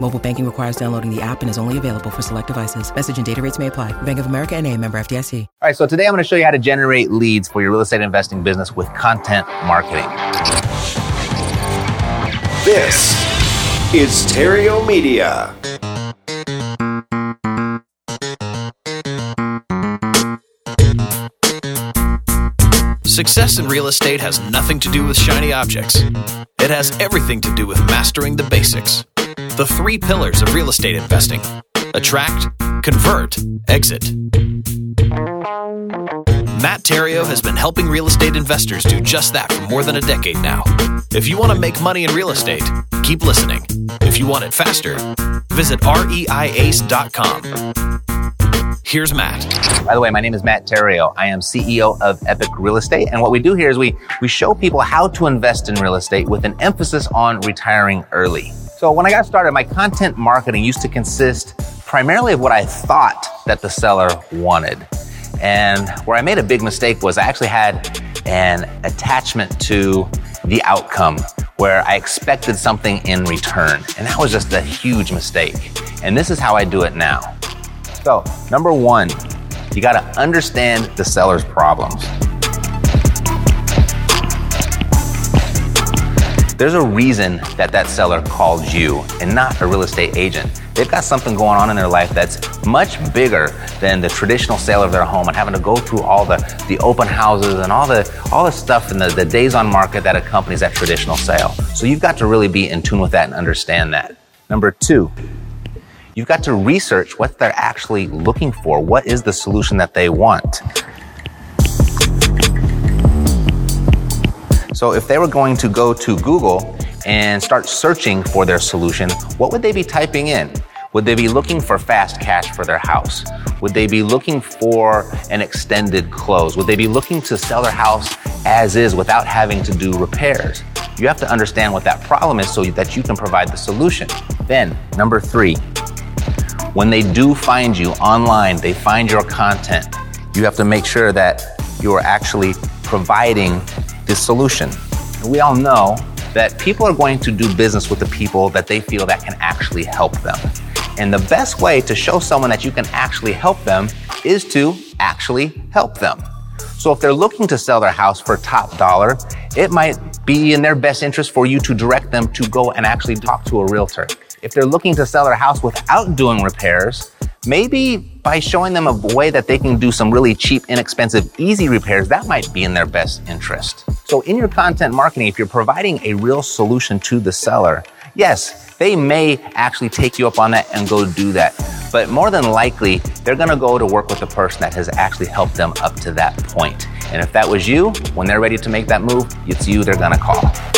Mobile banking requires downloading the app and is only available for select devices. Message and data rates may apply. Bank of America and a member FDIC. All right, so today I'm going to show you how to generate leads for your real estate investing business with content marketing. This is Theriault Media. Success in real estate has nothing to do with shiny objects. It has everything to do with mastering the basics. The three pillars of real estate investing attract, convert, exit. Matt Theriault has been helping real estate investors do just that for more than a decade now. If you want to make money in real estate, keep listening. If you want it faster, visit reiace.com. Here's Matt. By the way, my name is Matt Theriault. I am CEO of Epic Real Estate. And what we do here is we, we show people how to invest in real estate with an emphasis on retiring early. So when I got started, my content marketing used to consist primarily of what I thought that the seller wanted. And where I made a big mistake was I actually had an attachment to the outcome where I expected something in return. And that was just a huge mistake. And this is how I do it now. So, number one, you got to understand the seller's problems. There's a reason that that seller called you and not a real estate agent. They've got something going on in their life that's much bigger than the traditional sale of their home and having to go through all the, the open houses and all the all the stuff and the, the days on market that accompanies that traditional sale. So you've got to really be in tune with that and understand that. Number two, you've got to research what they're actually looking for. What is the solution that they want? So if they were going to go to Google and start searching for their solution, what would they be typing in? Would they be looking for fast cash for their house? Would they be looking for an extended close? Would they be looking to sell their house as is without having to do repairs? You have to understand what that problem is so that you can provide the solution. Then, number three, when they do find you online, they find your content, you have to make sure that you are actually providing the solution. We all know that people are going to do business with the people that they feel that can actually help them. And the best way to show someone that you can actually help them is to actually help them. So if they're looking to sell their house for top dollar, it might be in their best interest for you to direct them to go and actually talk to a realtor. If they're looking to sell their house without doing repairs, maybe by showing them a way that they can do some really cheap, inexpensive, easy repairs, that might be in their best interest. So in your content marketing, if you're providing a real solution to the seller, yes, they may actually take you up on that and go do that. But more than likely, they're to go to work with the person that has actually helped them up to that point. And if that was you, when they're ready to make that move, it's you they're to call.